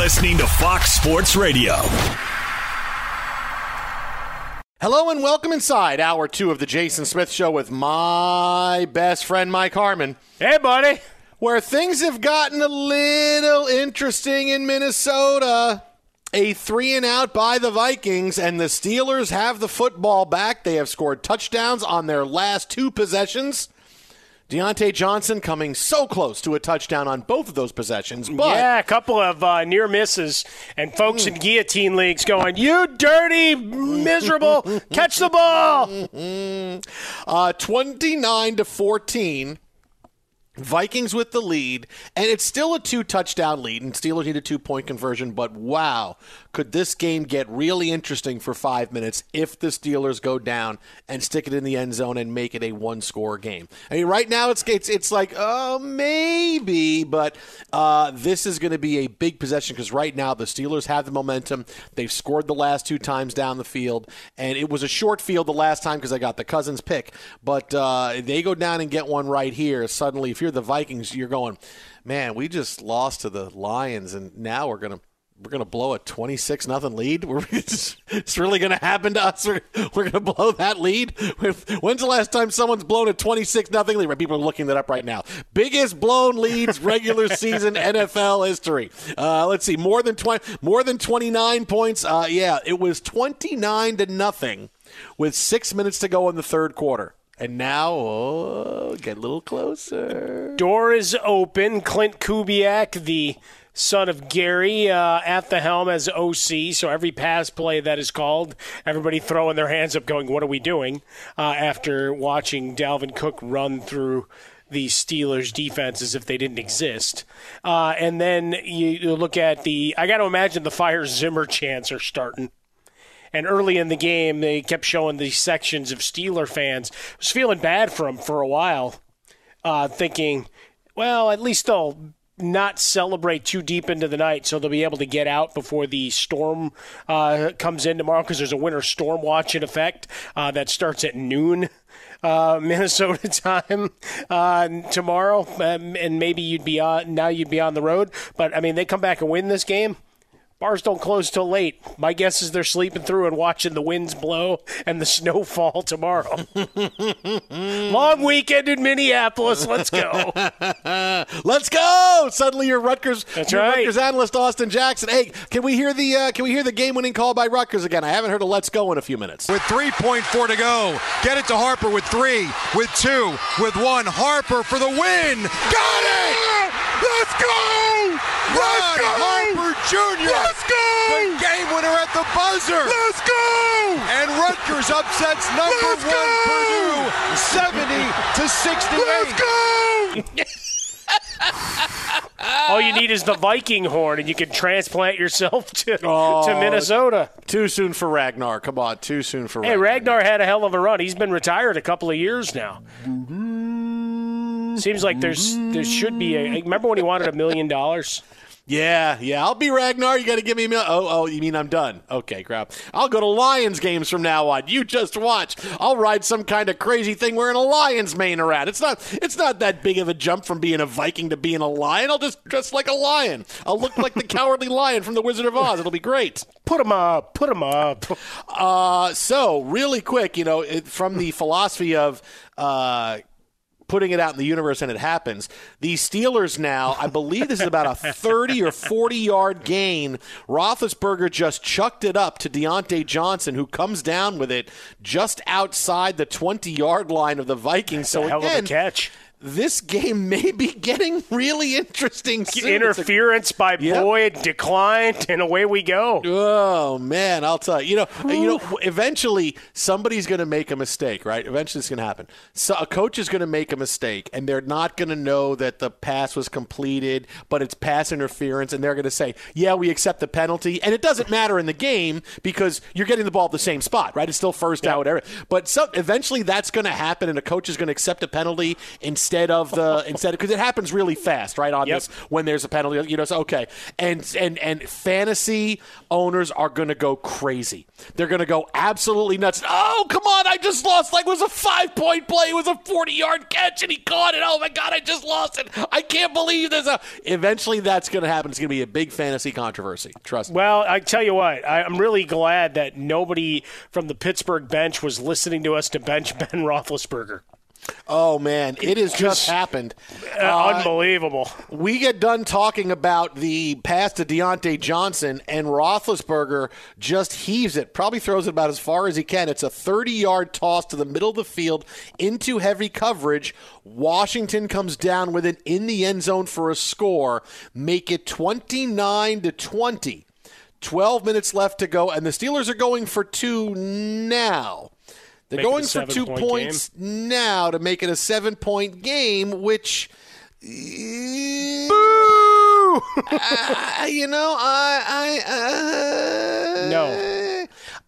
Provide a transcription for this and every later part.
Listening to Fox Sports Radio. Hello and welcome inside hour two of the Jason Smith Show with my best friend Mike Harmon. Hey, buddy. Where things have gotten a little interesting in Minnesota. A three and out by the Vikings, and the Steelers have the football back. They have scored touchdowns on their last two possessions. Diontae Johnson coming so close to a touchdown on both of those possessions. But yeah, a couple of uh, near misses, and folks in guillotine leagues going, "You dirty, miserable, catch the ball!" uh, Twenty-nine to fourteen. Vikings with the lead, and it's still a two touchdown lead, and Steelers need a two point conversion. But wow, could this game get really interesting for five minutes if the Steelers go down and stick it in the end zone and make it a one score game? I mean, right now it's it's, it's like, oh, maybe, but uh, this is going to be a big possession because right now the Steelers have the momentum. They've scored the last two times down the field, and it was a short field the last time because I got the Cousins pick, but uh, they go down and get one right here. Suddenly, if you're the Vikings, you're going, man, we just lost to the Lions, and now we're going to we're going to blow a 26 nothing lead. We're, it's, it's really going to happen to us. We're, we're going to blow that lead. When's the last time someone's blown a 26 nothing lead? People are looking that up right now. Biggest blown leads regular season NFL history. Uh, let's see, more than 20, more than 29 points. Uh, yeah, it was 29 to nothing with six minutes to go in the third quarter. And now, oh, get a little closer. Door is open. Klint Kubiak, the son of Gary, uh, at the helm as OC. So every pass play that is called, everybody throwing their hands up, going, "What are we doing?" Uh, after watching Dalvin Cook run through the Steelers defense as if they didn't exist. Uh, and then you, you, look at the, I got to imagine the fire Zimmer chants are starting. And early in the game, they kept showing these sections of Steeler fans. I was feeling bad for them for a while, uh, thinking, well, at least they'll not celebrate too deep into the night, so they'll be able to get out before the storm uh, comes in tomorrow because there's a winter storm watch in effect uh, that starts at noon. Uh, Minnesota time uh, tomorrow, um, and maybe you'd be on now. You'd be on the road, but I mean, they come back and win this game. Bars don't close till late. My guess is they're sleeping through and watching the winds blow and the snow fall tomorrow. Long weekend in Minneapolis. Let's go. Let's go! Suddenly, your Rutgers, That's your right. Rutgers analyst Austin Jackson. Hey, can we hear the uh, can we hear the game-winning call by Rutgers again? I haven't heard a "Let's go" in a few minutes. With 3.4 to go. Get it to Harper with three, with two, with one. Harper for the win. Got it! Let's go! Let's go! Harper Jr. Let's go! The game winner at the buzzer. Let's go! And Rutgers upsets number one Purdue 70 to 68. Let's go! All you need is the Viking horn, and you can transplant yourself to, Oh, to Minnesota. Too soon for Ragnar. Come on, too soon for Ragnar. Hey, Ragnar. Ragnar had a hell of a run. He's been retired a couple of years now. Mm-hmm. Seems like there's there should be a. Remember when he wanted a million dollars? Yeah, yeah. I'll be Ragnar. You got to give me a mil- Oh, oh, you mean I'm done? Okay, crap. I'll go to Lions games from now on. You just watch. I'll ride some kind of crazy thing wearing a Lions mane around. It's not. It's not that big of a jump from being a Viking to being a lion. I'll just dress like a lion. I'll look like the cowardly lion from the Wizard of Oz. It'll be great. Put him up. Put him up. Uh, so really quick, you know, it, from the philosophy of. Uh, putting it out in the universe and it happens. The Steelers now, I believe this is about a 30 or 40 yard gain. Roethlisberger just chucked it up to Diontae Johnson, who comes down with it just outside the 20 yard line of the Vikings. So hell again, of a catch. This game may be getting really interesting. soon. Interference by Yep. Boyd declined, and away we go. Oh man, I'll tell you. You know, you know. Eventually, somebody's going to make a mistake, right? Eventually, it's going to happen. So a coach is going to make a mistake, and they're not going to know that the pass was completed, but it's pass interference, and they're going to say, "Yeah, we accept the penalty," and it doesn't matter in the game because you're getting the ball at the same spot, right? It's still first down, whatever. But so eventually, that's going to happen, and a coach is going to accept a penalty instead of the instead because it happens really fast, right? On Yep. this when there's a penalty. You know, so okay, and and and fantasy owners are going to go crazy. They're going to go absolutely nuts. Oh, come on! I just lost. Like it was a five point play. It was a forty yard catch, and he caught it. Oh my god! I just lost it. I can't believe there's a. Eventually, that's going to happen. It's going to be a big fantasy controversy. Trust me. Well, I tell you what, I, I'm really glad that nobody from the Pittsburgh bench was listening to us to bench Ben Roethlisberger. Oh man, it has just happened. Uh, Unbelievable. We get done talking about the pass to Diontae Johnson, and Roethlisberger just heaves it, probably throws it about as far as he can. It's a 30 yard toss to the middle of the field into heavy coverage. Washington comes down with it in the end zone for a score, make it 29 to 20. 12 minutes left to go, and the Steelers are going for two now. They're Make it a going for two seven-point points now to make it a seven point game, which. Boo! uh, you know, I. I uh, No.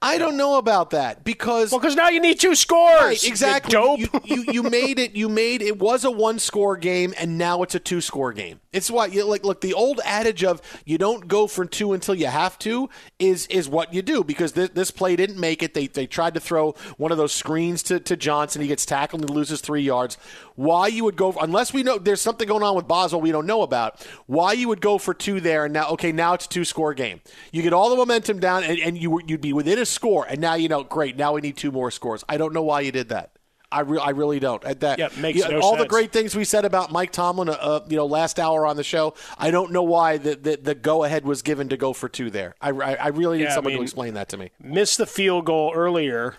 I don't know about that because. Well, because now you need two scores. Right, you exactly. dope. You, you, you made it. You made it was a one score game, and now it's a two score game. It's what you like. Look, the old adage of you don't go for two until you have to is is what you do because this, this play didn't make it. They they tried to throw one of those screens to, to Johnson. He gets tackled and loses three yards. Why you would go unless we know there's something going on with Boswell we don't know about. Why you would go for two there and now okay now it's a two score game. You get all the momentum down and, and you you'd be within a score and now you know great now we need two more scores. I don't know why you did that. I, re- I really don't. At that, Yeah, makes no all the great things we said about Mike Tomlin, uh, uh, you know, last hour on the show. I don't know why the the, the go ahead was given to go for two there. I, I, I really need Yeah, I someone to explain that to me. Missed the field goal earlier,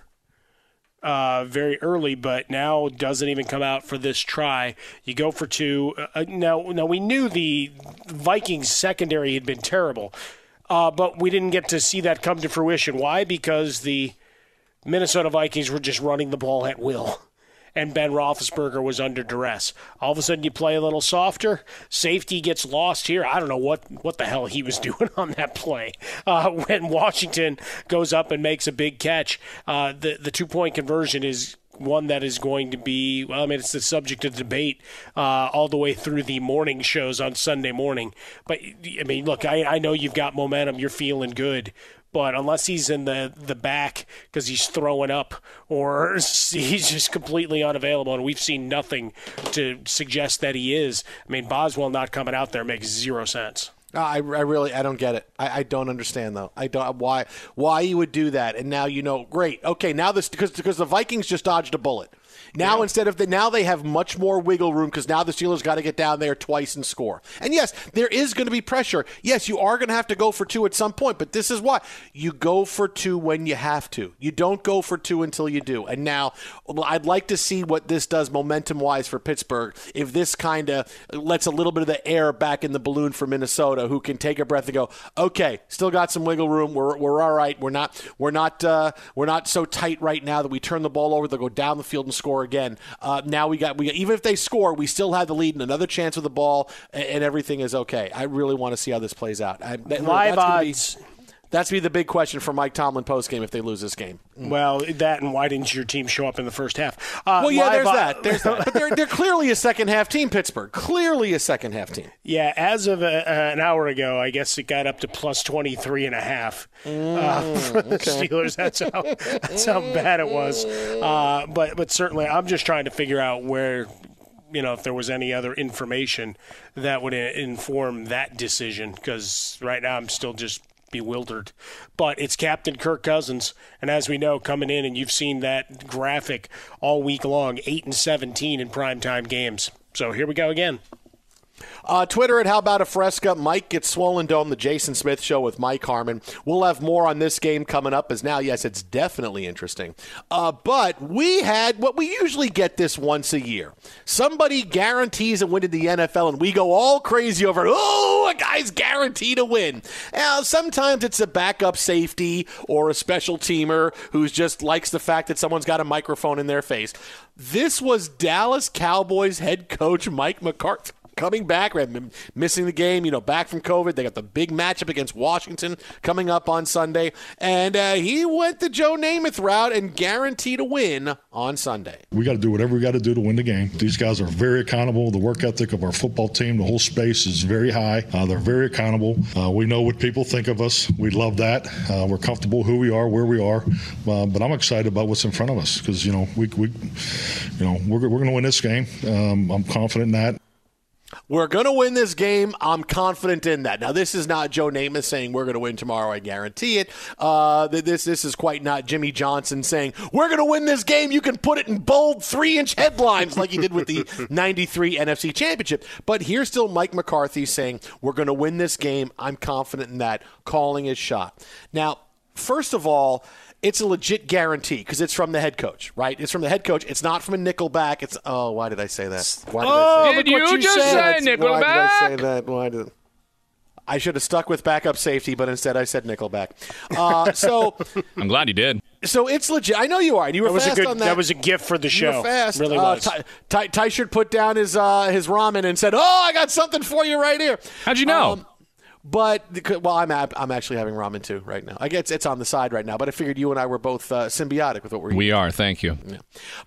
uh, very early, but now doesn't even come out for this try. You go for two. Uh, now, now we knew the Vikings secondary had been terrible, uh, but we didn't get to see that come to fruition. Why? Because the Minnesota Vikings were just running the ball at will. And Ben Roethlisberger was under duress. All of a sudden, you play a little softer. Safety gets lost here. I don't know what, what the hell he was doing on that play. Uh, when Washington goes up and makes a big catch, uh, the the two point conversion is one that is going to be, well, I mean, it's the subject of debate uh, all the way through the morning shows on Sunday morning. But, I mean, look, I, I know you've got momentum, you're feeling good. But unless he's in the, the back because he's throwing up or he's just completely unavailable, and we've seen nothing to suggest that he is, I mean, Boswell not coming out there makes zero sense. I, I really I don't get it. I, I don't understand though. I don't why why you would do that. And now you know. Great. Okay. Now this because because the Vikings just dodged a bullet. Now yeah. instead of the now they have much more wiggle room because now the Steelers got to get down there twice and score. And yes, there is going to be pressure. Yes, you are going to have to go for two at some point, but this is why you go for two when you have to. You don't go for two until you do. And now I'd like to see what this does momentum wise for Pittsburgh. If this kind of lets a little bit of the air back in the balloon for Minnesota, who can take a breath and go, okay, still got some wiggle room. We're, we're all right. We're not we're not uh, we're not so tight right now that we turn the ball over. They'll go down the field and score again. Uh, now we got we even if they score, we still have the lead and another chance with the ball, and, and everything is okay. I really want to see how this plays out. I, that, Live odds. Be, that's be the big question for Mike Tomlin post game if they lose this game. Mm. Well, that and why didn't your team show up in the first half? Uh, well, yeah, there's that. There's that. But they're, they're clearly a second half team, Pittsburgh. Clearly a second half team. Yeah, as of a, uh, an hour ago, I guess it got up to plus 23 and a half mm, uh, for the okay. Steelers. That's how, that's how bad it was. Uh, but, but certainly, I'm just trying to figure out where you know, if there was any other information that would inform that decision, because right now I'm still just bewildered. But it's Captain Kirk Cousins, and as we know, coming in, and you've seen that graphic all week long, eight and seventeen in primetime games. So here we go again. Uh, Twitter at How About a Fresca. Mike gets Swollen Dome, the Jason Smith Show with Mike Harmon. We'll have more on this game coming up, as now, yes, it's definitely interesting. Uh, but we had what we usually get this once a year. Somebody guarantees a win in the NFL, and we go all crazy over, oh, a guy's guaranteed to win. Now, sometimes it's a backup safety or a special teamer who just likes the fact that someone's got a microphone in their face. This was Dallas Cowboys head coach Mike McCarthy coming back, missing the game, you know, back from COVID. They got the big matchup against Washington coming up on Sunday. And uh, he went the Joe Namath route and guaranteed a win on Sunday. We got to do whatever we got to do to win the game. These guys are very accountable. The work ethic of our football team, the whole space is very high. Uh, they're very accountable. Uh, we know what people think of us. We love that. Uh, we're comfortable who we are, where we are. Uh, but I'm excited about what's in front of us because, you know, we, we you know, we're, we're going to win this game. Um, I'm confident in that. We're going to win this game. I'm confident in that. Now, this is not Joe Namath saying we're going to win tomorrow. I guarantee it. Uh, this this is quite not Jimmy Johnson saying we're going to win this game. You can put it in bold three inch headlines like he did with the '93 NFC Championship. But here's still Mike McCarthy saying we're going to win this game. I'm confident in that. Calling his shot. Now, first of all it's a legit guarantee because it's from the head coach, right? It's from the head coach. It's not from a Nickelback. It's oh, why did I say that? Why did oh, I say did you, you just say Nickelback? Why did I say that? Why did I should have stuck with backup safety, but instead I said Nickelback. Uh, so I'm glad you did. So it's legit. I know you are. You were that was fast a good, on that. That was a gift for the show. You were fast. Really uh, was. Ty, Ty, Ty put down his uh, his ramen and said, "Oh, I got something for you right here." How'd you know? Um, but well, I'm I'm actually having ramen too right now. I guess it's on the side right now, but I figured you and I were both uh, symbiotic with what we're. Eating. We are. Thank you. Yeah.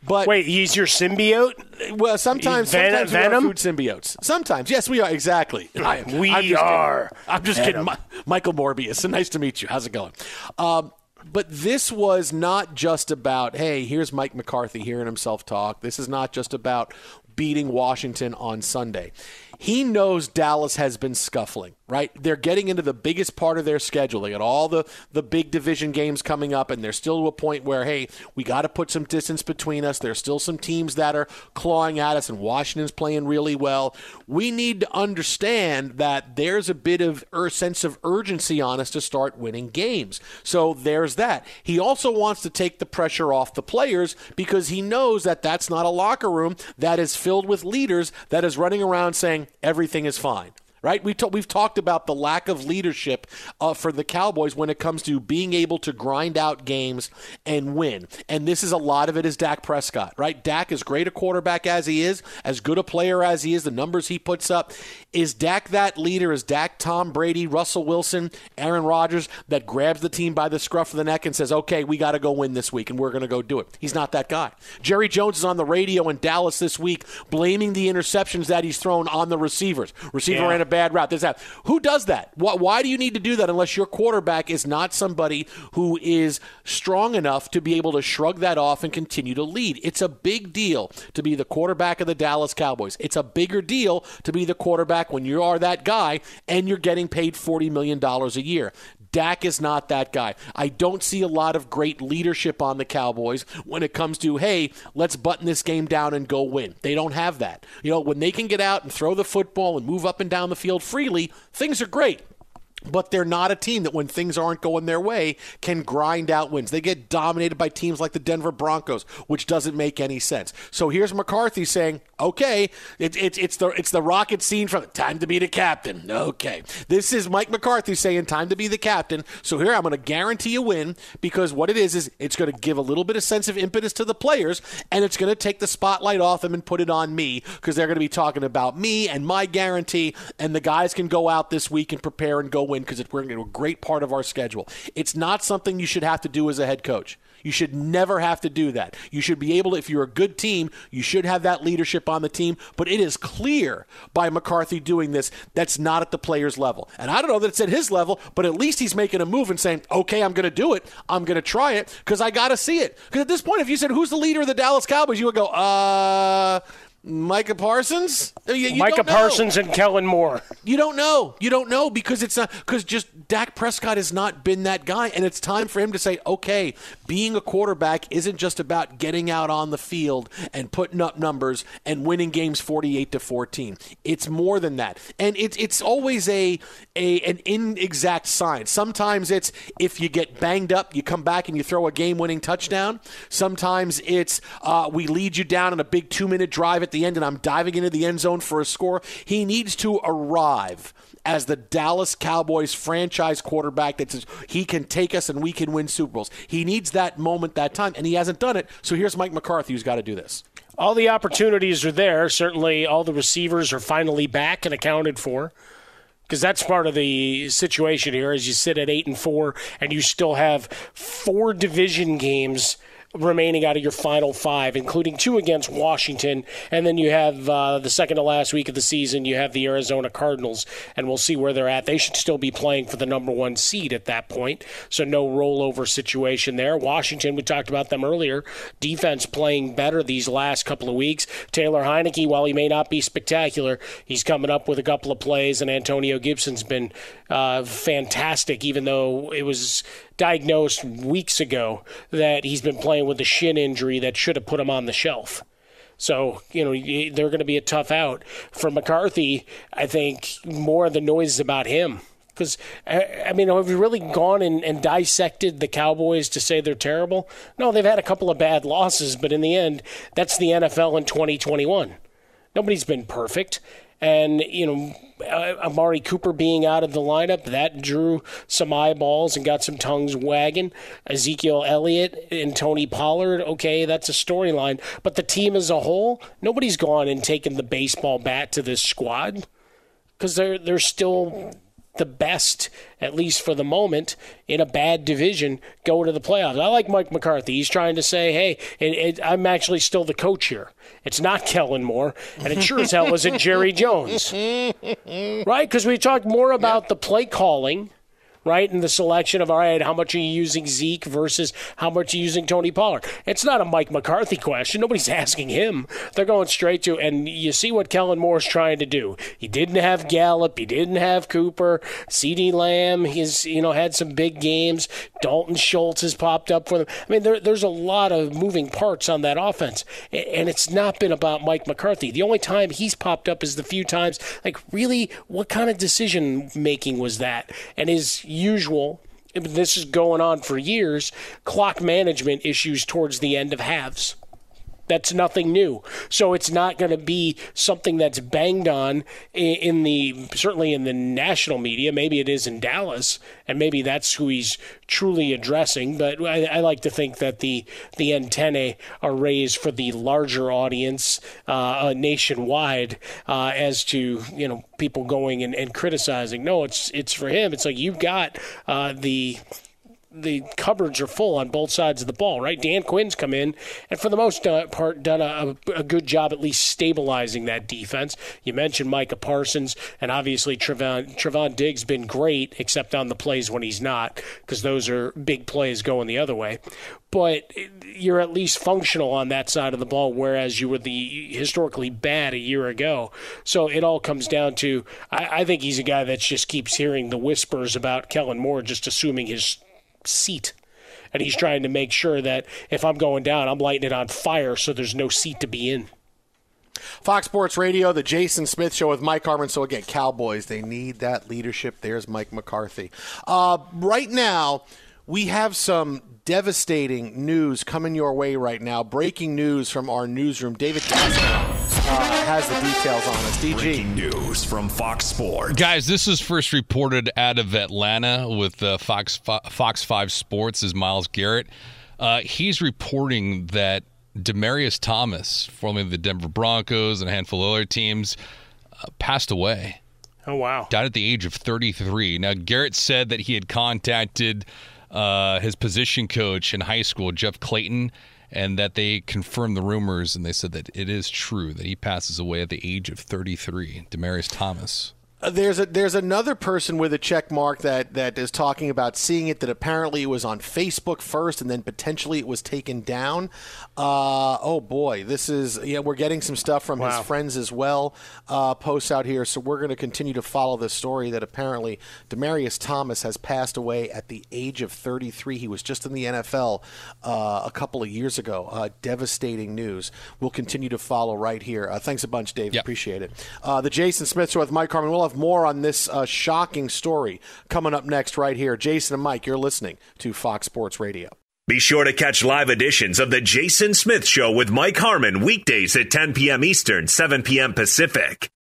But wait, he's your symbiote. Well, sometimes, Ven- sometimes Venom? we are food symbiotes. Sometimes, yes, we are exactly. I, we I'm are. Kidding. I'm just Venom. kidding. Michael Morbius. Nice to meet you. How's it going? Um, but this was not just about, hey, here's Mike McCarthy hearing himself talk. This is not just about beating Washington on Sunday. He knows Dallas has been scuffling right? They're getting into the biggest part of their schedule. They got all the, the big division games coming up, and they're still to a point where, hey, we got to put some distance between us. There's still some teams that are clawing at us, and Washington's playing really well. We need to understand that there's a bit of a sense of urgency on us to start winning games. So there's that. He also wants to take the pressure off the players because he knows that that's not a locker room that is filled with leaders that is running around saying everything is fine right? We t- we've talked about the lack of leadership uh, for the Cowboys when it comes to being able to grind out games and win. And this is a lot of it is Dak Prescott, right? Dak is great a quarterback as he is, as good a player as he is, the numbers he puts up. Is Dak that leader? Is Dak Tom Brady, Russell Wilson, Aaron Rodgers that grabs the team by the scruff of the neck and says, okay, we got to go win this week and we're going to go do it? He's not that guy. Jerry Jones is on the radio in Dallas this week blaming the interceptions that he's thrown on the receivers. Receiver Yeah. ran a bad route. This that. Who does that? Why, why do you need to do that unless your quarterback is not somebody who is strong enough to be able to shrug that off and continue to lead? It's a big deal to be the quarterback of the Dallas Cowboys. It's a bigger deal to be the quarterback when you are that guy and you're getting paid $40 million a year. Dak is not that guy. I don't see a lot of great leadership on the Cowboys when it comes to, hey, let's button this game down and go win. They don't have that. You know, when they can get out and throw the football and move up and down the field freely, things are great. But they're not a team that, when things aren't going their way, can grind out wins. They get dominated by teams like the Denver Broncos, which doesn't make any sense. So here's McCarthy saying, "Okay, it, it, it's the it's the rocket scene from time to be the captain." Okay, this is Mike McCarthy saying, "Time to be the captain." So here I'm going to guarantee a win because what it is is it's going to give a little bit of sense of impetus to the players, and it's going to take the spotlight off them and put it on me because they're going to be talking about me and my guarantee, and the guys can go out this week and prepare and go win because we're to a great part of our schedule. It's not something you should have to do as a head coach. You should never have to do that. You should be able to, if you're a good team, you should have that leadership on the team. But it is clear by McCarthy doing this that's not at the player's level. And I don't know that it's at his level, but at least he's making a move and saying, okay, I'm going to do it. I'm going to try it because I got to see it. Because at this point, if you said, who's the leader of the Dallas Cowboys, you would go, uh, Micah Parsons? You- you Micah. Parsons and Kellen Moore. You don't know. You don't know because it's not because just Dak Prescott has not been that guy, and it's time for him to say, okay, being a quarterback isn't just about getting out on the field and putting up numbers and winning games forty-eight to fourteen. It's more than that, and it's it's always a a an inexact science. Sometimes it's if you get banged up, you come back and you throw a game-winning touchdown. Sometimes it's uh, we lead you down in a big two-minute drive at the end, and I'm diving into the end zone for a score. He needs to arrive as the Dallas Cowboys franchise quarterback that says he can take us and we can win Super Bowls. He needs that moment, that time, and he hasn't done it. So here's Mike McCarthy who's got to do this. All the opportunities are there. Certainly, all the receivers are finally back and accounted for. Because that's part of the situation here. As you sit at eight and four, and you still have four division games remaining out of your final five, including two against Washington, and then you have uh, the second to last week of the season. You have the Arizona Cardinals, and we'll see where they're at. They should still be playing for the number one seed at that point, so no rollover situation there. Washington, we talked about them earlier. Defense playing better these last couple of weeks. Taylor Heinicke, while he may not be spectacular, he's coming up with a couple of plays, and Antonio Gibson's been uh, fantastic, even though it was diagnosed weeks ago that he's been playing with a shin injury that should have put him on the shelf. So, you know, they're going to be a tough out. For McCarthy, I think more of the noise is about him. Because, I mean, have you really gone and, and dissected the Cowboys to say they're terrible? No, they've had a couple of bad losses, but in the end, that's the NFL in 2021. Nobody's been perfect. And, you know, uh, Amari Cooper being out of the lineup, that drew some eyeballs and got some tongues wagging. Ezekiel Elliott and Tony Pollard, okay, that's a storyline. But the team as a whole, nobody's gone and taken the baseball bat to this squad because they're, they're still the best, at least for the moment, in a bad division go to the playoffs. I like Mike McCarthy. He's trying to say, hey, it, it, I'm actually still the coach here. It's not Kellen Moore, and it sure as hell isn't Jerry Jones. Right? Because we talked more about the play calling. Right, In the selection of all right, how much are you using Zeke versus how much are you using Tony Pollard? It's not a Mike McCarthy question. Nobody's asking him. They're going straight to, and you see what Kellen Moore's trying to do. He didn't have Gallup, he didn't have Cooper, CeeDee Lamb. He's you know had some big games. Dalton Schultz has popped up for them. I mean, there, there's a lot of moving parts on that offense, and it's not been about Mike McCarthy. The only time he's popped up is the few times, like really, what kind of decision making was that? And his usual. This is going on for years. Clock management issues towards the end of halves. That's nothing new. So it's not going to be something that's banged on in the certainly in the national media. Maybe it is in Dallas, and maybe that's who he's truly addressing. But I, I like to think that the the antennae are raised for the larger audience uh, nationwide uh, as to you know people going and, and criticizing. No, it's it's for him. It's like you've got uh, the the cupboards are full on both sides of the ball, right? Dan Quinn's come in and for the most uh, part done a, a, good job at least stabilizing that defense. You mentioned Micah Parsons, and obviously Trevon, Trevon Diggs been great, except on the plays when he's not, because those are big plays going the other way. But you're at least functional on that side of the ball, whereas you were the historically bad a year ago. So it all comes down to I, I think he's a guy that just keeps hearing the whispers about Kellen Moore, just assuming his seat. And he's trying to make sure that if I'm going down, I'm lighting it on fire so there's no seat to be in. Fox Sports Radio, the Jason Smith Show with Mike Harmon. So again, Cowboys, they need that leadership. There's Mike McCarthy. Uh, right now, we have some devastating news coming your way right now. Breaking news from our newsroom. David uh, has the details on us. DG. Breaking news from Fox Sports. Guys, this is first reported out of Atlanta with uh, Fox Fox 5 Sports is Miles Garrett. Uh, he's reporting that Demaryius Thomas, formerly the Denver Broncos and a handful of other teams, uh, passed away. Oh, wow. Died at the age of 33. Now, Garrett said that he had contacted uh, his position coach in high school, Jeff Clayton, and that they confirmed the rumors and they said that it is true that he passes away at the age of 33. Demaryius Thomas. Uh, there's a there's another person with a check mark that that is talking about seeing it that apparently it was on Facebook first and then potentially it was taken down. Uh, oh boy, this is yeah we're getting some stuff from wow. his friends as well. Uh, posts out here, so we're going to continue to follow this story that apparently Demaryius Thomas has passed away at the age of 33. He was just in the NFL uh, a couple of years ago. Uh, devastating news. We'll continue to follow right here. Uh, thanks a bunch, Dave. Yep. Appreciate it. the Jason Smith Show with Mike Harmon. We'll have more on this uh, shocking story coming up next, right here. Jason and Mike, you're listening to Fox Sports Radio. Be sure to catch live editions of The Jason Smith Show with Mike Harmon weekdays at 10 p.m. Eastern, 7 p.m. Pacific.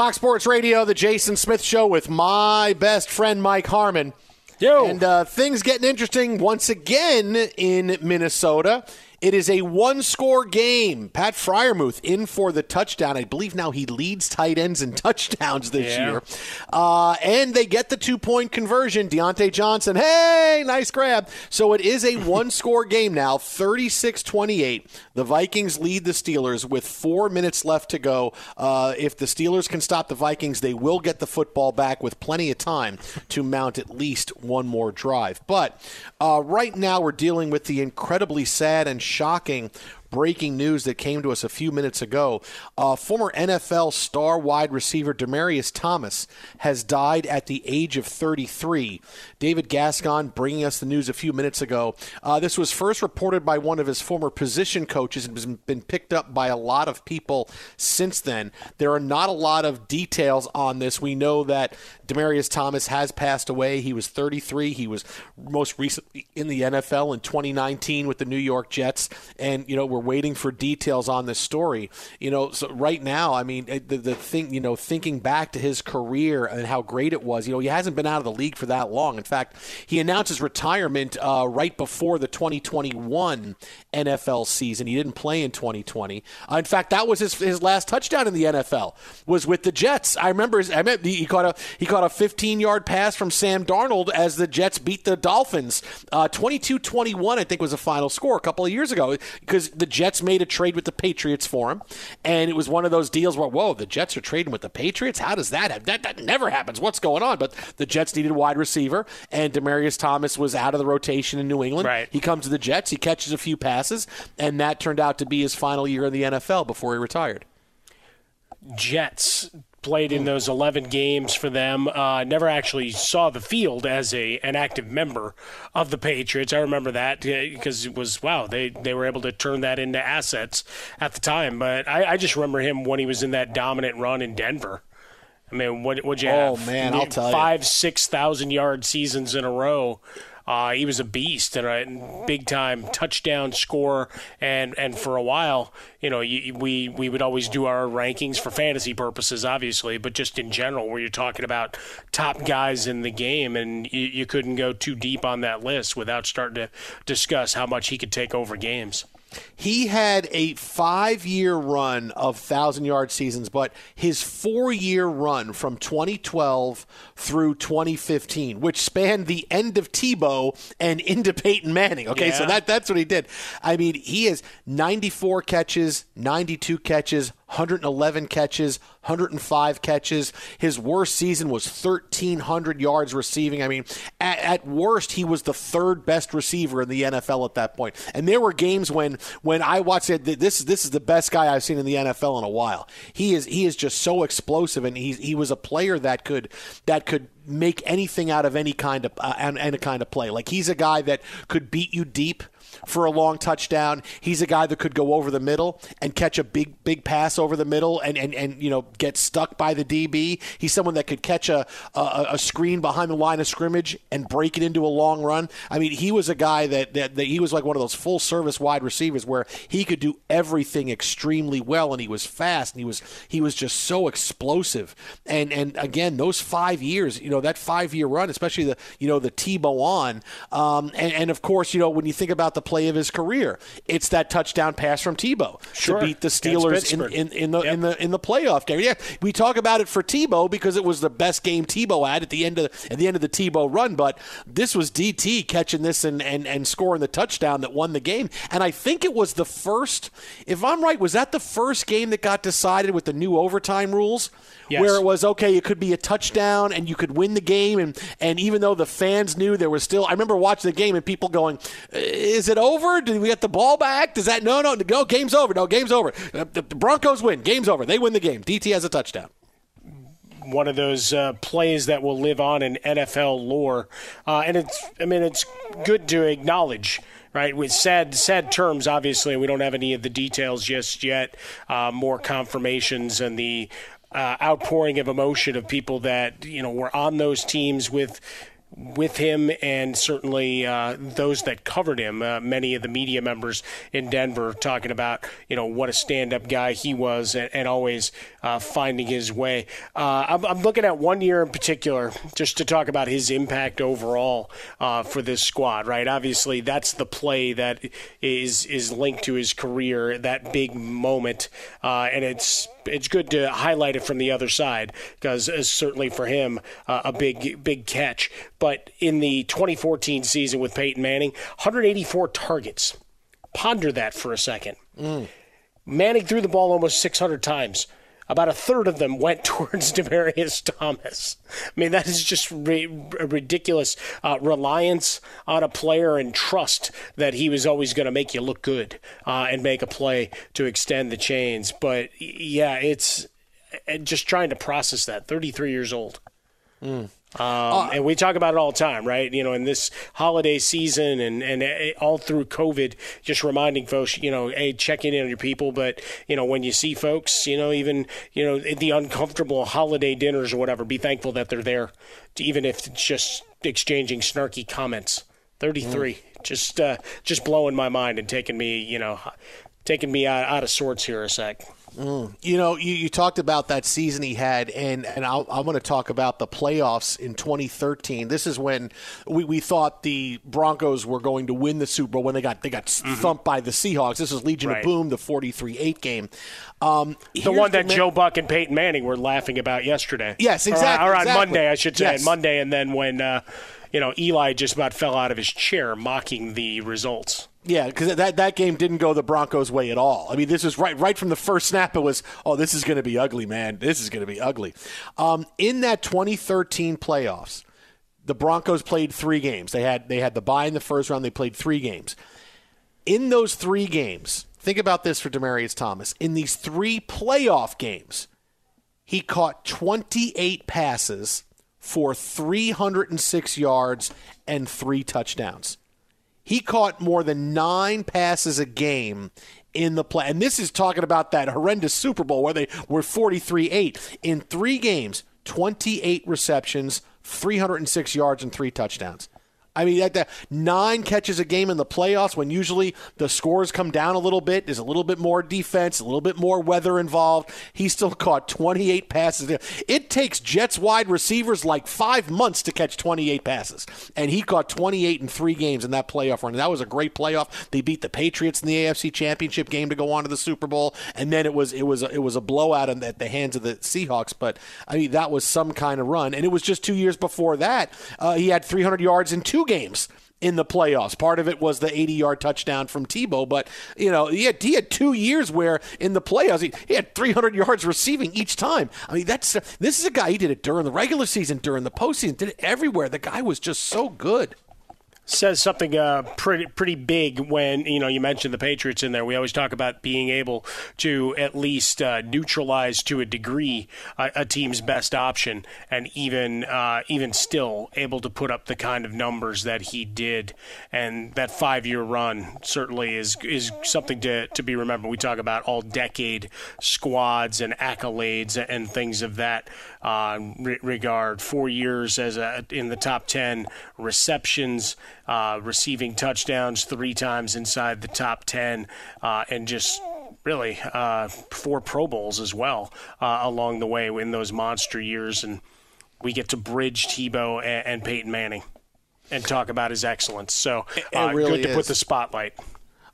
Fox Sports Radio, the Jason Smith Show with my best friend Mike Harmon. Yo. And uh, things getting interesting once again in Minnesota. It is a one score game. Pat Freiermuth in for the touchdown. I believe now he leads tight ends in touchdowns this Yeah. year. Uh, and they get the two point conversion. Diontae Johnson, hey, nice grab. So it is a one score game now, 36 28. The Vikings lead the Steelers with four minutes left to go. Uh, if the Steelers can stop the Vikings, they will get the football back with plenty of time to mount at least one more drive. But uh, right now, we're dealing with the incredibly sad and shocking breaking news that came to us a few minutes ago. Uh, former NFL star wide receiver Demaryius Thomas has died at the age of 33. David Gascon bringing us the news a few minutes ago. Uh, this was first reported by one of his former position coaches and has been picked up by a lot of people since then. There are not a lot of details on this. We know that Demaryius Thomas has passed away. He was 33. He was most recently in the NFL in 2019 with the New York Jets, and you know we're waiting for details on this story. You know, so right now, I mean, the the thing, you know, thinking back to his career and how great it was. You know, he hasn't been out of the league for that long. In fact, he announced his retirement uh, right before the 2021 NFL season. He didn't play in 2020. Uh, in fact, that was his his last touchdown in the NFL was with the Jets. I remember. His, I remember he caught a he caught a 15 yard pass from Sam Darnold as the Jets beat the Dolphins. Uh, 22-21, I think, was the final score a couple of years ago because the Jets made a trade with the Patriots for him, and it was one of those deals where whoa, the Jets are trading with the Patriots. How does that happen? That, that never happens. What's going on? But the Jets needed a wide receiver, and Demaryius Thomas was out of the rotation in New England. Right. He comes to the Jets. He catches a few passes, and that turned out to be his final year in the NFL before he retired. Jets played in those 11 games for them. Uh, never actually saw the field as a an active member of the Patriots. I remember that because it was wow they they were able to turn that into assets at the time. But I, I just remember him when he was in that dominant run in Denver. I mean, what would you Oh, have? man, I'll tell you. five, six thousand yard seasons in a row. Uh, he was a beast and a big time touchdown scorer. And, and for a while, you know, you, we, we would always do our rankings for fantasy purposes, obviously, but just in general, where you're talking about top guys in the game, and you, you couldn't go too deep on that list without starting to discuss how much he could take over games. He had a five year run of thousand yard seasons, but his four year run from 2012 through 2015, which spanned the end of Tebow and into Peyton Manning. Okay, so that that's what he did. I mean, he has 94 catches, 92 catches, 111 catches, 105 catches. His worst season was 1,300 yards receiving. I mean, at, at worst, he was the third best receiver in the NFL at that point. And there were games when when I watched it. This is this is the best guy I've seen in the NFL in a while. He is he is just so explosive, and he he was a player that could that could make anything out of any kind of uh, and, and a kind of play. Like he's a guy that could beat you deep for a long touchdown. He's a guy that could go over the middle and catch a big big pass over the middle and and, and you know get stuck by the DB. He's someone that could catch a, a a screen behind the line of scrimmage and break it into a long run. I mean, he was a guy that that, that he was like one of those full service wide receivers where he could do everything extremely well and he was fast and he was he was just so explosive. And and again, those 5 years, you know, that 5 year run, especially the you know the Tebow on um, and and of course, you know, when you think about the play of his career, it's that touchdown pass from Tebow Sure. to beat the Steelers in, in, in the in the in the playoff game. Yeah, we talk about it for Tebow because it was the best game Tebow had at the end of at the end of the Tebow run. But this was DT catching this and, and and scoring the touchdown that won the game. And I think it was the first, if I'm right, was that the first game that got decided with the new overtime rules? Yes. Where it was okay, it could be a touchdown and you could win the game, and and even though the fans knew there was still, I remember watching the game and people going, "Is it over? Do we get the ball back? Does that no no no? Game's over. No, game's over. The, the Broncos win. Game's over. They win the game. DT has a touchdown one of those uh, plays that will live on in NFL lore. Uh, and it's, I mean, it's good to acknowledge. Right, with sad, sad terms. Obviously, we don't have any of the details just yet. Uh, more confirmations and the uh, outpouring of emotion of people that you know were on those teams with with him and certainly uh, those that covered him. Uh, many of the media members in Denver talking about you know what a stand-up guy he was and, and always uh, finding his way. Uh, I'm, I'm, looking at one year in particular just to talk about his impact overall uh, for this squad. Right, obviously that's the play that is is linked to his career, that big moment, uh, and it's it's good to highlight it from the other side because certainly for him uh, a big big catch. But in the 2014 season with Peyton Manning, 184 targets. Ponder that for a second. Mm. Manning threw the ball almost 600 times. About a third of them went towards Demaryius Thomas. I mean, that is just a ridiculous uh, reliance on a player and trust that he was always going to make you look good uh, and make a play to extend the chains. But yeah, it's just trying to process that. 33 years old. Mm. Um, uh, and we talk about it all the time, right? You know, in this holiday season and, and uh, all through COVID, just reminding folks, you know, hey, checking in on your people. But, you know, when you see folks, you know, even, you know, the uncomfortable holiday dinners or whatever, be thankful that they're there, even if it's just exchanging snarky comments. 33, mm. just, uh, just blowing my mind and taking me, you know, taking me out, out of sorts here a sec. Mm. You know, you, you, talked about that season he had, and, and i am going to talk about the playoffs in 2013. This is when we, we thought the Broncos were going to win the Super Bowl when they got they got mm-hmm. thumped by the Seahawks. This is Legion right. of Boom, the 43-8 game. Um, the one that the, Joe Buck and Peyton Manning were laughing about yesterday. Yes, exactly. Or, or on exactly. Monday, I should say. Yes. Monday, and then when uh, you know Eli just about fell out of his chair mocking the results. Yeah, because that, that game didn't go the Broncos' way at all. I mean, this was right right from the first snap. It was, oh, this is going to be ugly, man. This is going to be ugly. Um, in that 2013 playoffs, the Broncos played three games. They had they had the bye in the first round. They played three games. In those three games, think about this for Demaryius Thomas. In these three playoff games, he caught 28 passes for 306 yards and three touchdowns. He caught more than nine passes a game in the play. And this is talking about that horrendous Super Bowl where they were 43 8. In three games, 28 receptions, 306 yards, and three touchdowns. I mean, that, that nine catches a game in the playoffs when usually the scores come down a little bit. There's a little bit more defense, a little bit more weather involved. He still caught 28 passes. It takes Jets wide receivers like five months to catch 28 passes, and he caught 28 in three games in that playoff run. And that was a great playoff. They beat the Patriots in the AFC Championship game to go on to the Super Bowl, and then it was it was it was a blowout at the hands of the Seahawks. But I mean, that was some kind of run, and it was just two years before that. Uh, he had 300 yards in two two games in the playoffs. Part of it was the 80 yard touchdown from Tebow, but you know he had, he had two years where in the playoffs he, he, had 300 yards receiving each time. I mean that's this is a guy he did it during the regular season, during the postseason, did it everywhere. The guy was just so good says something uh, pretty pretty big when you know you mentioned the Patriots in there. We always talk about being able to at least uh, neutralize to a degree a, a, team's best option, and even uh, even still able to put up the kind of numbers that he did. And that five year run certainly is is something to to be remembered. We talk about all decade squads and accolades and things of that uh, regard. Four years as a, in the top ten receptions uh, receiving touchdowns three times inside the top 10, uh, and just really uh, four Pro Bowls as well uh, along the way in those monster years. And we get to bridge Tebow and, and Peyton Manning and talk about his excellence. So uh, really good to is. put the spotlight.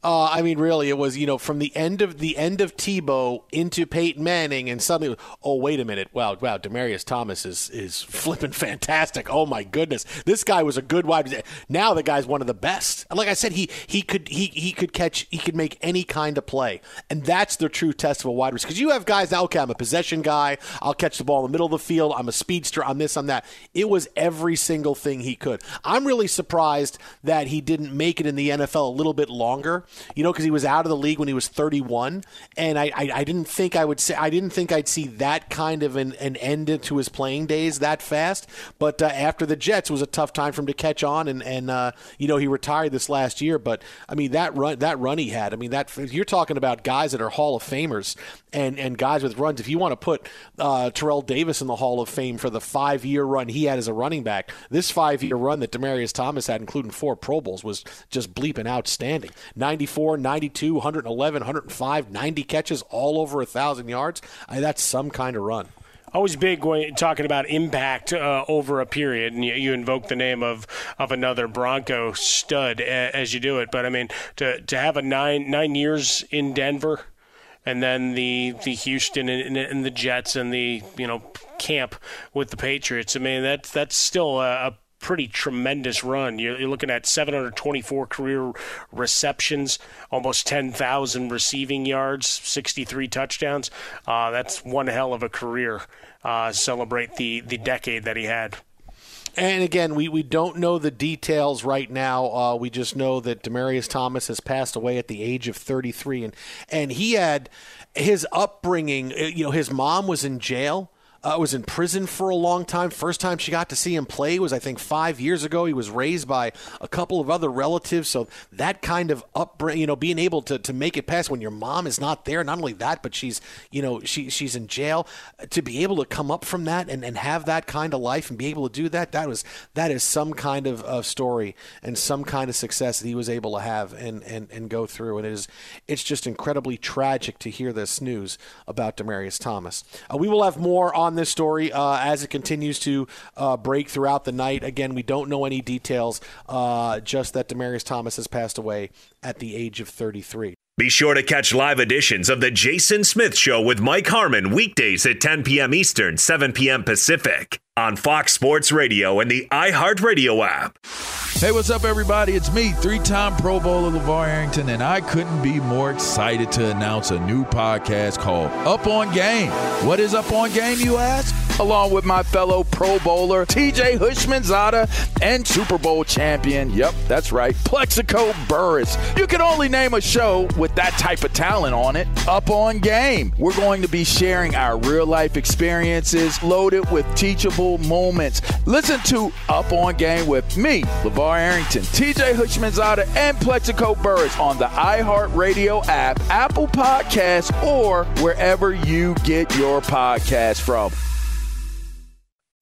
Uh, I mean, really, it was you know from the end of the end of Tebow into Peyton Manning, and suddenly, oh wait a minute, wow, wow, Demaryius Thomas is is flipping fantastic. Oh my goodness, this guy was a good wide. Now the guy's one of the best. Like I said, he he could he he could catch, he could make any kind of play, and that's the true test of a wide receiver. Because you have guys now, okay, I'm a possession guy. I'll catch the ball in the middle of the field. I'm a speedster. I'm this. I'm that. It was every single thing he could. I'm really surprised that he didn't make it in the NFL a little bit longer you know, because he was out of the league when he was 31, and I, I, I, didn't think I would say I didn't think I'd see that kind of an, an end to his playing days that fast. But uh, after the Jets, was a tough time for him to catch on, and and uh, you know he retired this last year. But I mean that run that run he had, I mean that you're talking about guys that are Hall of Famers and and guys with runs. If you want to put uh, Terrell Davis in the Hall of Fame for the five year run he had as a running back, this five year run that Demaryius Thomas had, including four Pro Bowls, was just bleeping outstanding. 94, 92, 111, 105, 90 catches, all over a thousand yards. I that's some kind of run always big when talking about impact uh, over a period, and you, you, invoke the name of, of another Bronco stud as you do it. But I mean, to to have a nine nine years in Denver and then the the Houston and, and, the Jets and the you know camp with the Patriots. I mean that's that's still a, a pretty tremendous run. You're, you're, looking at 724 career receptions, almost 10,000 receiving yards, 63 touchdowns. Uh, that's one hell of a career. Uh, celebrate the the decade that he had. And again, we, we don't know the details right now. Uh, we just know that Demaryius Thomas has passed away at the age of 33, and and he had his upbringing. Uh, you know, his mom was in jail uh, was in prison for a long time. First time she got to see him play was, I think, five years ago. He was raised by a couple of other relatives. So that kind of upbringing, you know, being able to, to make it past when your mom is not there. Not only that, but she's, you know, she she's in jail. To be able to come up from that and, and have that kind of life and be able to do that, that was that is some kind of, of story and some kind of success that he was able to have and, and, and go through. And it is it's just incredibly tragic to hear this news about Demaryius Thomas. Uh, we will have more on this story uh, as it continues to uh, break throughout the night. Again, we don't know any details, uh, just that Demaryius Thomas has passed away at the age of 33. Be sure to catch live editions of The Jason Smith Show with Mike Harmon weekdays at 10 p.m. Eastern, 7 p.m. Pacific on Fox Sports Radio and the iHeartRadio app. Hey, what's up, everybody? It's me, three time Pro Bowler LaVar Arrington, and I couldn't be more excited to announce a new podcast called Up on Game. What is Up on Game, you ask? Along with my fellow Pro Bowler, TJ Houshmandzadeh and Super Bowl champion, yep, that's right, Plaxico Burress. You can only name a show with that type of talent on it. Up on Game. We're going to be sharing our real life experiences loaded with teachable moments. Listen to Up on Game with me, LaVar Arrington, TJ Houshmandzadeh, and Plaxico Burress on the iHeartRadio app, Apple Podcasts, or wherever you get your podcast from.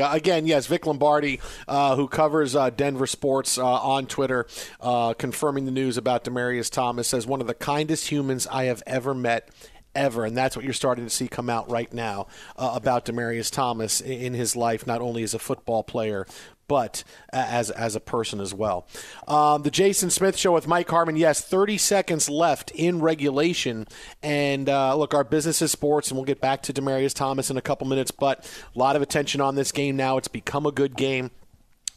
Yeah, again, yes, Vic Lombardi, uh, who covers uh, Denver sports uh, on Twitter, uh, confirming the news about Demaryius Thomas, says one of the kindest humans I have ever met. Ever, and that's what you're starting to see come out right now uh, about Demaryius Thomas in his life, not only as a football player, but as as a person as well. Um, the Jason Smith Show with Mike Harmon. Yes, 30 seconds left in regulation, and uh, look, our business is sports, and we'll get back to Demaryius Thomas in a couple minutes. But a lot of attention on this game now. It's become a good game.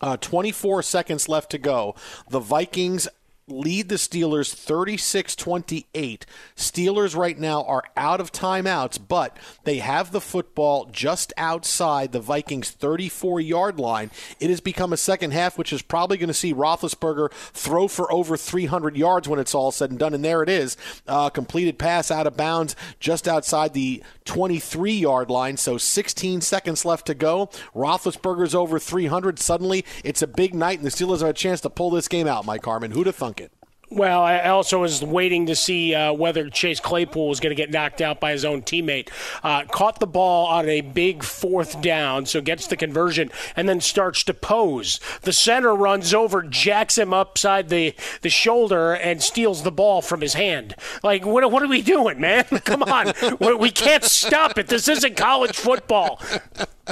Uh, 24 seconds left to go. The Vikings lead the Steelers 36 28. Steelers right now are out of timeouts, but they have the football just outside the Vikings 34 yard line. It has become a second half, which is probably going to see Roethlisberger throw for over 300 yards when it's all said and done. And there it is uh, completed pass out of bounds just outside the 23 yard line. So 16 seconds left to go. Roethlisberger's over 300. Suddenly, it's a big night, and the Steelers have a chance to pull this game out, Mike Harmon. Who'd have thunk it? Well, I also was waiting to see uh, whether Chase Claypool was going to get knocked out by his own teammate. Uh, caught the ball on a big fourth down, so gets the conversion, and then starts to pose. The center runs over, jacks him upside the, the shoulder, and steals the ball from his hand. Like, what, what are we doing, man? Come on. we can't stop it. This isn't college football.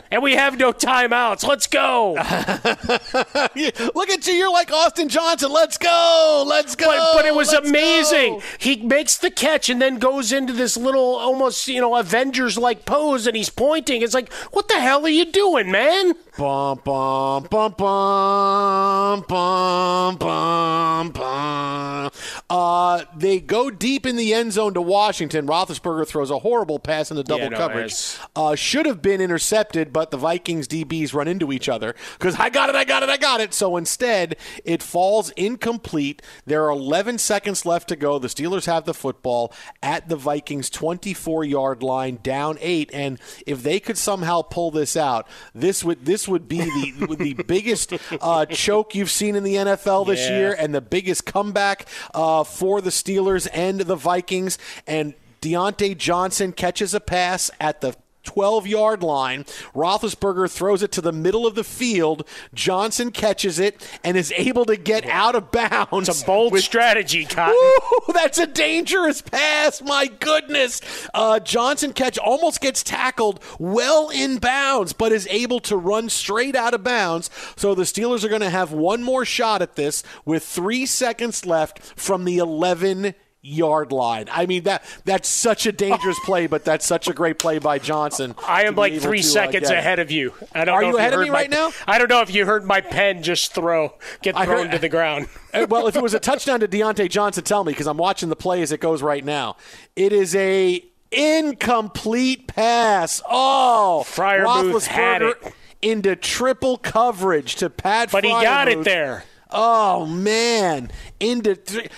And we have no timeouts. Let's go. Look at you. You're like Austin Johnson. Let's go. Let's go. But, but it was Let's amazing. go. He makes the catch and then goes into this little almost, you know, Avengers like pose and he's pointing. It's like, what the hell are you doing, man? Bum, bum, bum, bum, bum, bum, bum. Uh, they go deep in the end zone to Washington. Roethlisberger throws a horrible pass into double Yeah, no, coverage. Uh, should have been intercepted, but the Vikings DBs run into each other because I got it, I got it, I got it. So instead, it falls incomplete. There are 11 seconds left to go. The Steelers have the football at the Vikings 24 yard line, down eight. And if they could somehow pull this out, this would this would be the the biggest uh, choke you've seen in the NFL this Yeah. year, and the biggest comeback uh, Uh, for the Steelers and the Vikings. And Diontae Johnson catches a pass at the 12 yard line. Roethlisberger throws it to the middle of the field. Johnson catches it and is able to get out of bounds. It's a bold strategy, Cotton. Ooh, that's a dangerous pass. My goodness. Uh, Johnson catch almost gets tackled well in bounds, but is able to run straight out of bounds. So the Steelers are going to have one more shot at this with three seconds left from the 11 yard line. I mean that that's such a dangerous play, but that's such a great play by Johnson. I am like three to, uh, seconds it. ahead of you. I don't Are know you if ahead of heard me my- right now? I don't know if you heard my pen just throw, get I thrown heard- to the ground. Uh, well, if it was a touchdown to Diontae Johnson, tell me because I'm watching the play as it goes right now. It is a incomplete pass. Oh, Freiermuth had it. into triple coverage to Pat. But he got it there. Oh man, into. Th-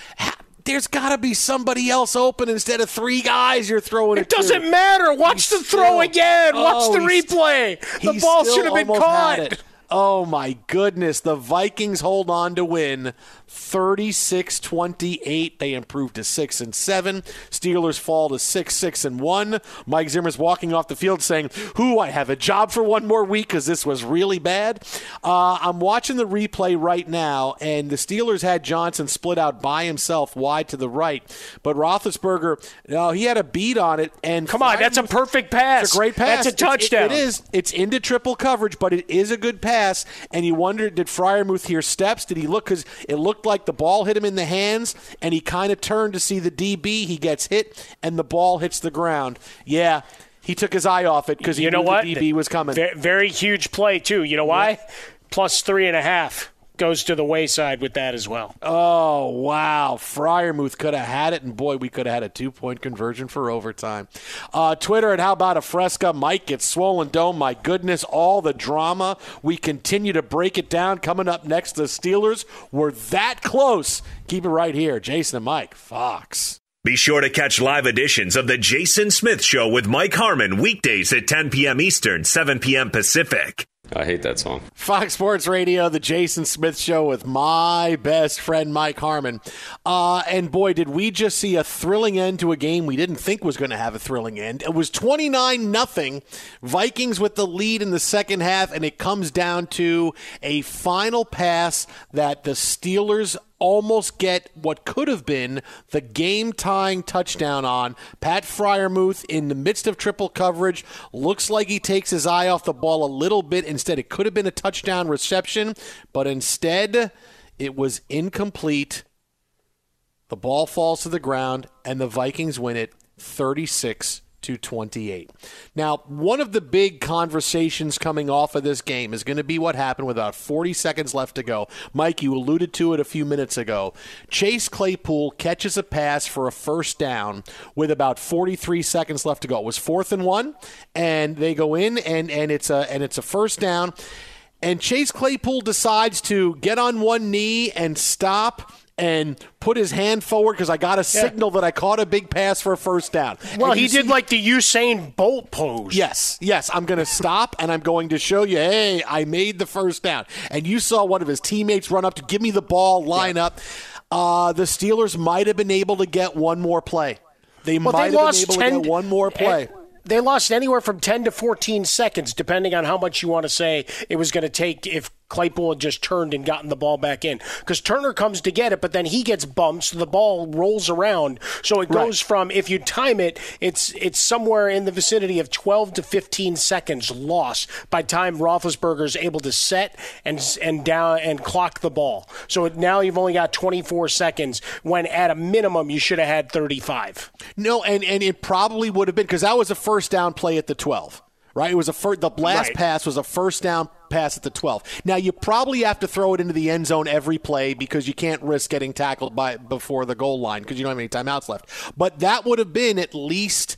there's got to be somebody else open instead of three guys you're throwing it, It doesn't to. matter. Watch He's the throw still- again. Watch Oh, the replay. The ball should have been caught. Oh my goodness. The Vikings hold on to win 36-28. They improve to 6 and 7. Steelers fall to 6 6 and 1. Mike Zimmer's walking off the field saying, "Who I have a job for one more week cuz this was really bad." Uh, I'm watching the replay right now and the Steelers had Johnson split out by himself wide to the right, but Roethlisberger, no, he had a beat on it and Come on, that's a perfect pass. it's a great pass. That's a It's- it- touchdown. it is. It's into triple coverage, but it is a good pass. And you wonder, did Freiermuth hear steps? Did he look? Because it looked like the ball hit him in the hands, and he kind of turned to see the DB. He gets hit, and the ball hits the ground. Yeah, he took his eye off it because he you know knew what? the DB was coming. Ve- Very huge play too. You know why? Plus three and a half goes to the wayside with that as well. Oh, wow. Freiermuth could have had it, and boy, we could have had a two point conversion for overtime. Uh, Twitter at How About a Fresca. Mike gets swollen dome. My goodness, all the drama. We continue to break it down. Coming up next, the Steelers were that close. Keep it right here. Jason and Mike, Fox. Be sure to catch live editions of The Jason Smith Show with Mike Harmon weekdays at 10 p.m. Eastern, 7 p.m. Pacific. I hate that song. Fox Sports Radio, the Jason Smith Show with my best friend Mike Harmon. Uh, and boy, did we just see a thrilling end to a game we didn't think was going to have a thrilling end. It was 29 nothing. Vikings with the lead in the second half, and it comes down to a final pass that the Steelers almost get what could have been the game tying touchdown on. Pat Freiermuth in the midst of triple coverage looks like he takes his eye off the ball a little bit. Instead, it could have been a touchdown reception, but instead, it was incomplete. The ball falls to the ground, and the Vikings win it 36 to 28. Now, one of the big conversations coming off of this game is going to be what happened with about 40 seconds left to go. Mike, you alluded to it a few minutes ago. Chase Claypool catches a pass for a first down with about 43 seconds left to go. It was fourth and one, and they go in and and it's a and it's a first down. And Chase Claypool decides to get on one knee and stop and put his hand forward because I got a signal that I caught a big pass for a first down. Well, And he did see- like the Usain Bolt pose. Yes, yes. I'm going to stop and I'm going to show you, hey, I made the first down. And you saw one of his teammates run up to give me the ball, line up. Uh, the Steelers might have been able to get one more play. They Well, might they have been able 10 to get one more play. They lost anywhere from 10 to 14 seconds, depending on how much you want to say it was going to take if Claypool had just turned and gotten the ball back in. Because Turner comes to get it, but then he gets bumped, so the ball rolls around. So it goes from, if you time it, it's it's somewhere in the vicinity of 12 to 15 seconds lost by time Roethlisberger is able to set and and down and clock the ball. So now you've only got 24 seconds when at a minimum you should have had 35. No, and, and it probably would have been because that was a first down play at the 12, right? It was a first, the last Right. pass was a first down pass at the 12. Now you probably have to throw it into the end zone every play because you can't risk getting tackled by before the goal line because you don't have any timeouts left. But that would have been at least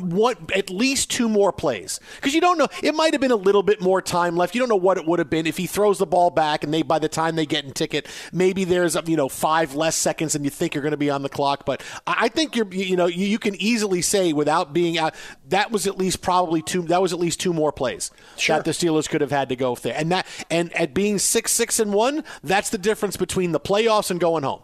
one, at least two more plays because you don't know. It might have been a little bit more time left. You don't know what it would have been if he throws the ball back and they by the time they get in ticket, maybe there's you know five less seconds than you think you're going to be on the clock. But I think you're you know you, you can easily say without being out that was at least probably two that was at least two more plays that the Steelers could have had to go there. And that and at being six six and one, that's the difference between the playoffs and going home.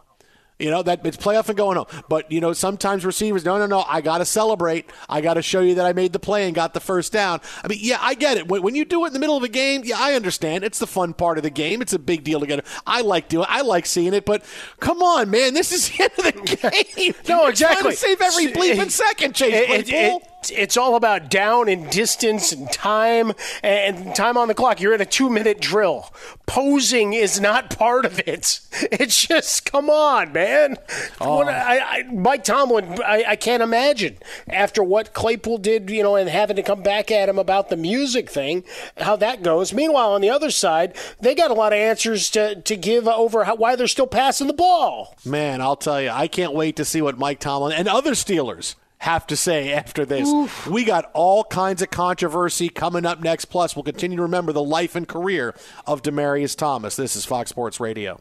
You know that it's playoff and going home. But you know sometimes receivers, no, no, no. I got to celebrate. I got to show you that I made the play and got the first down. I mean, yeah, I get it. When, when you do it in the middle of a game, yeah, I understand. It's the fun part of the game. It's a big deal to get it. I like doing. I like seeing it. But come on, man, this is the end of the game. No, exactly. save every bleeping eh, second, Chase it- Claypool. it- it's all about down and distance and time and time on the clock. You're in a two minute drill. Posing is not part of it. It's just come on, man. Oh. What, I, I, Mike Tomlin, I, I can't imagine after what Claypool did, you know, and having to come back at him about the music thing, how that goes. Meanwhile, on the other side, they got a lot of answers to, to give over how, why they're still passing the ball. Man, I'll tell you, I can't wait to see what Mike Tomlin and other Steelers have to say after this. We got all kinds of controversy coming up next. Plus, we'll continue to remember the life and career of Demaryius Thomas. This is Fox Sports Radio.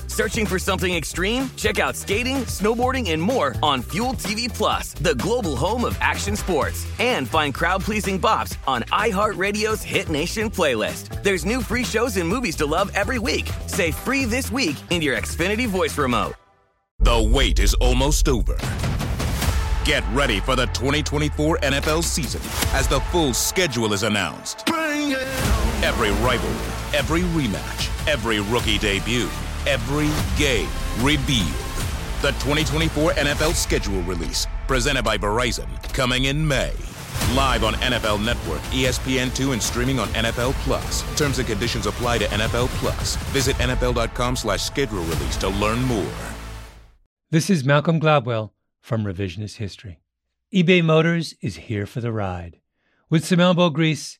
Searching for something extreme? Check out skating, snowboarding, and more on Fuel TV Plus, the global home of action sports. And find crowd-pleasing bops on iHeartRadio's Hit Nation playlist. There's new free shows and movies to love every week. Say free this week in your Xfinity voice remote. The wait is almost over. Get ready for the 2024 NFL season as the full schedule is announced. Every rivalry, every rematch, every rookie debut, every game revealed. The 2024 NFL schedule release, presented by Verizon, coming in May. Live on NFL Network, E ESPN2, and streaming on NFL Plus. Terms and conditions apply to NFL Plus. Visit NFL.com slash schedule release to learn more. This is Malcolm Gladwell from Revisionist History. eBay Motors is here for the ride. With some elbow grease,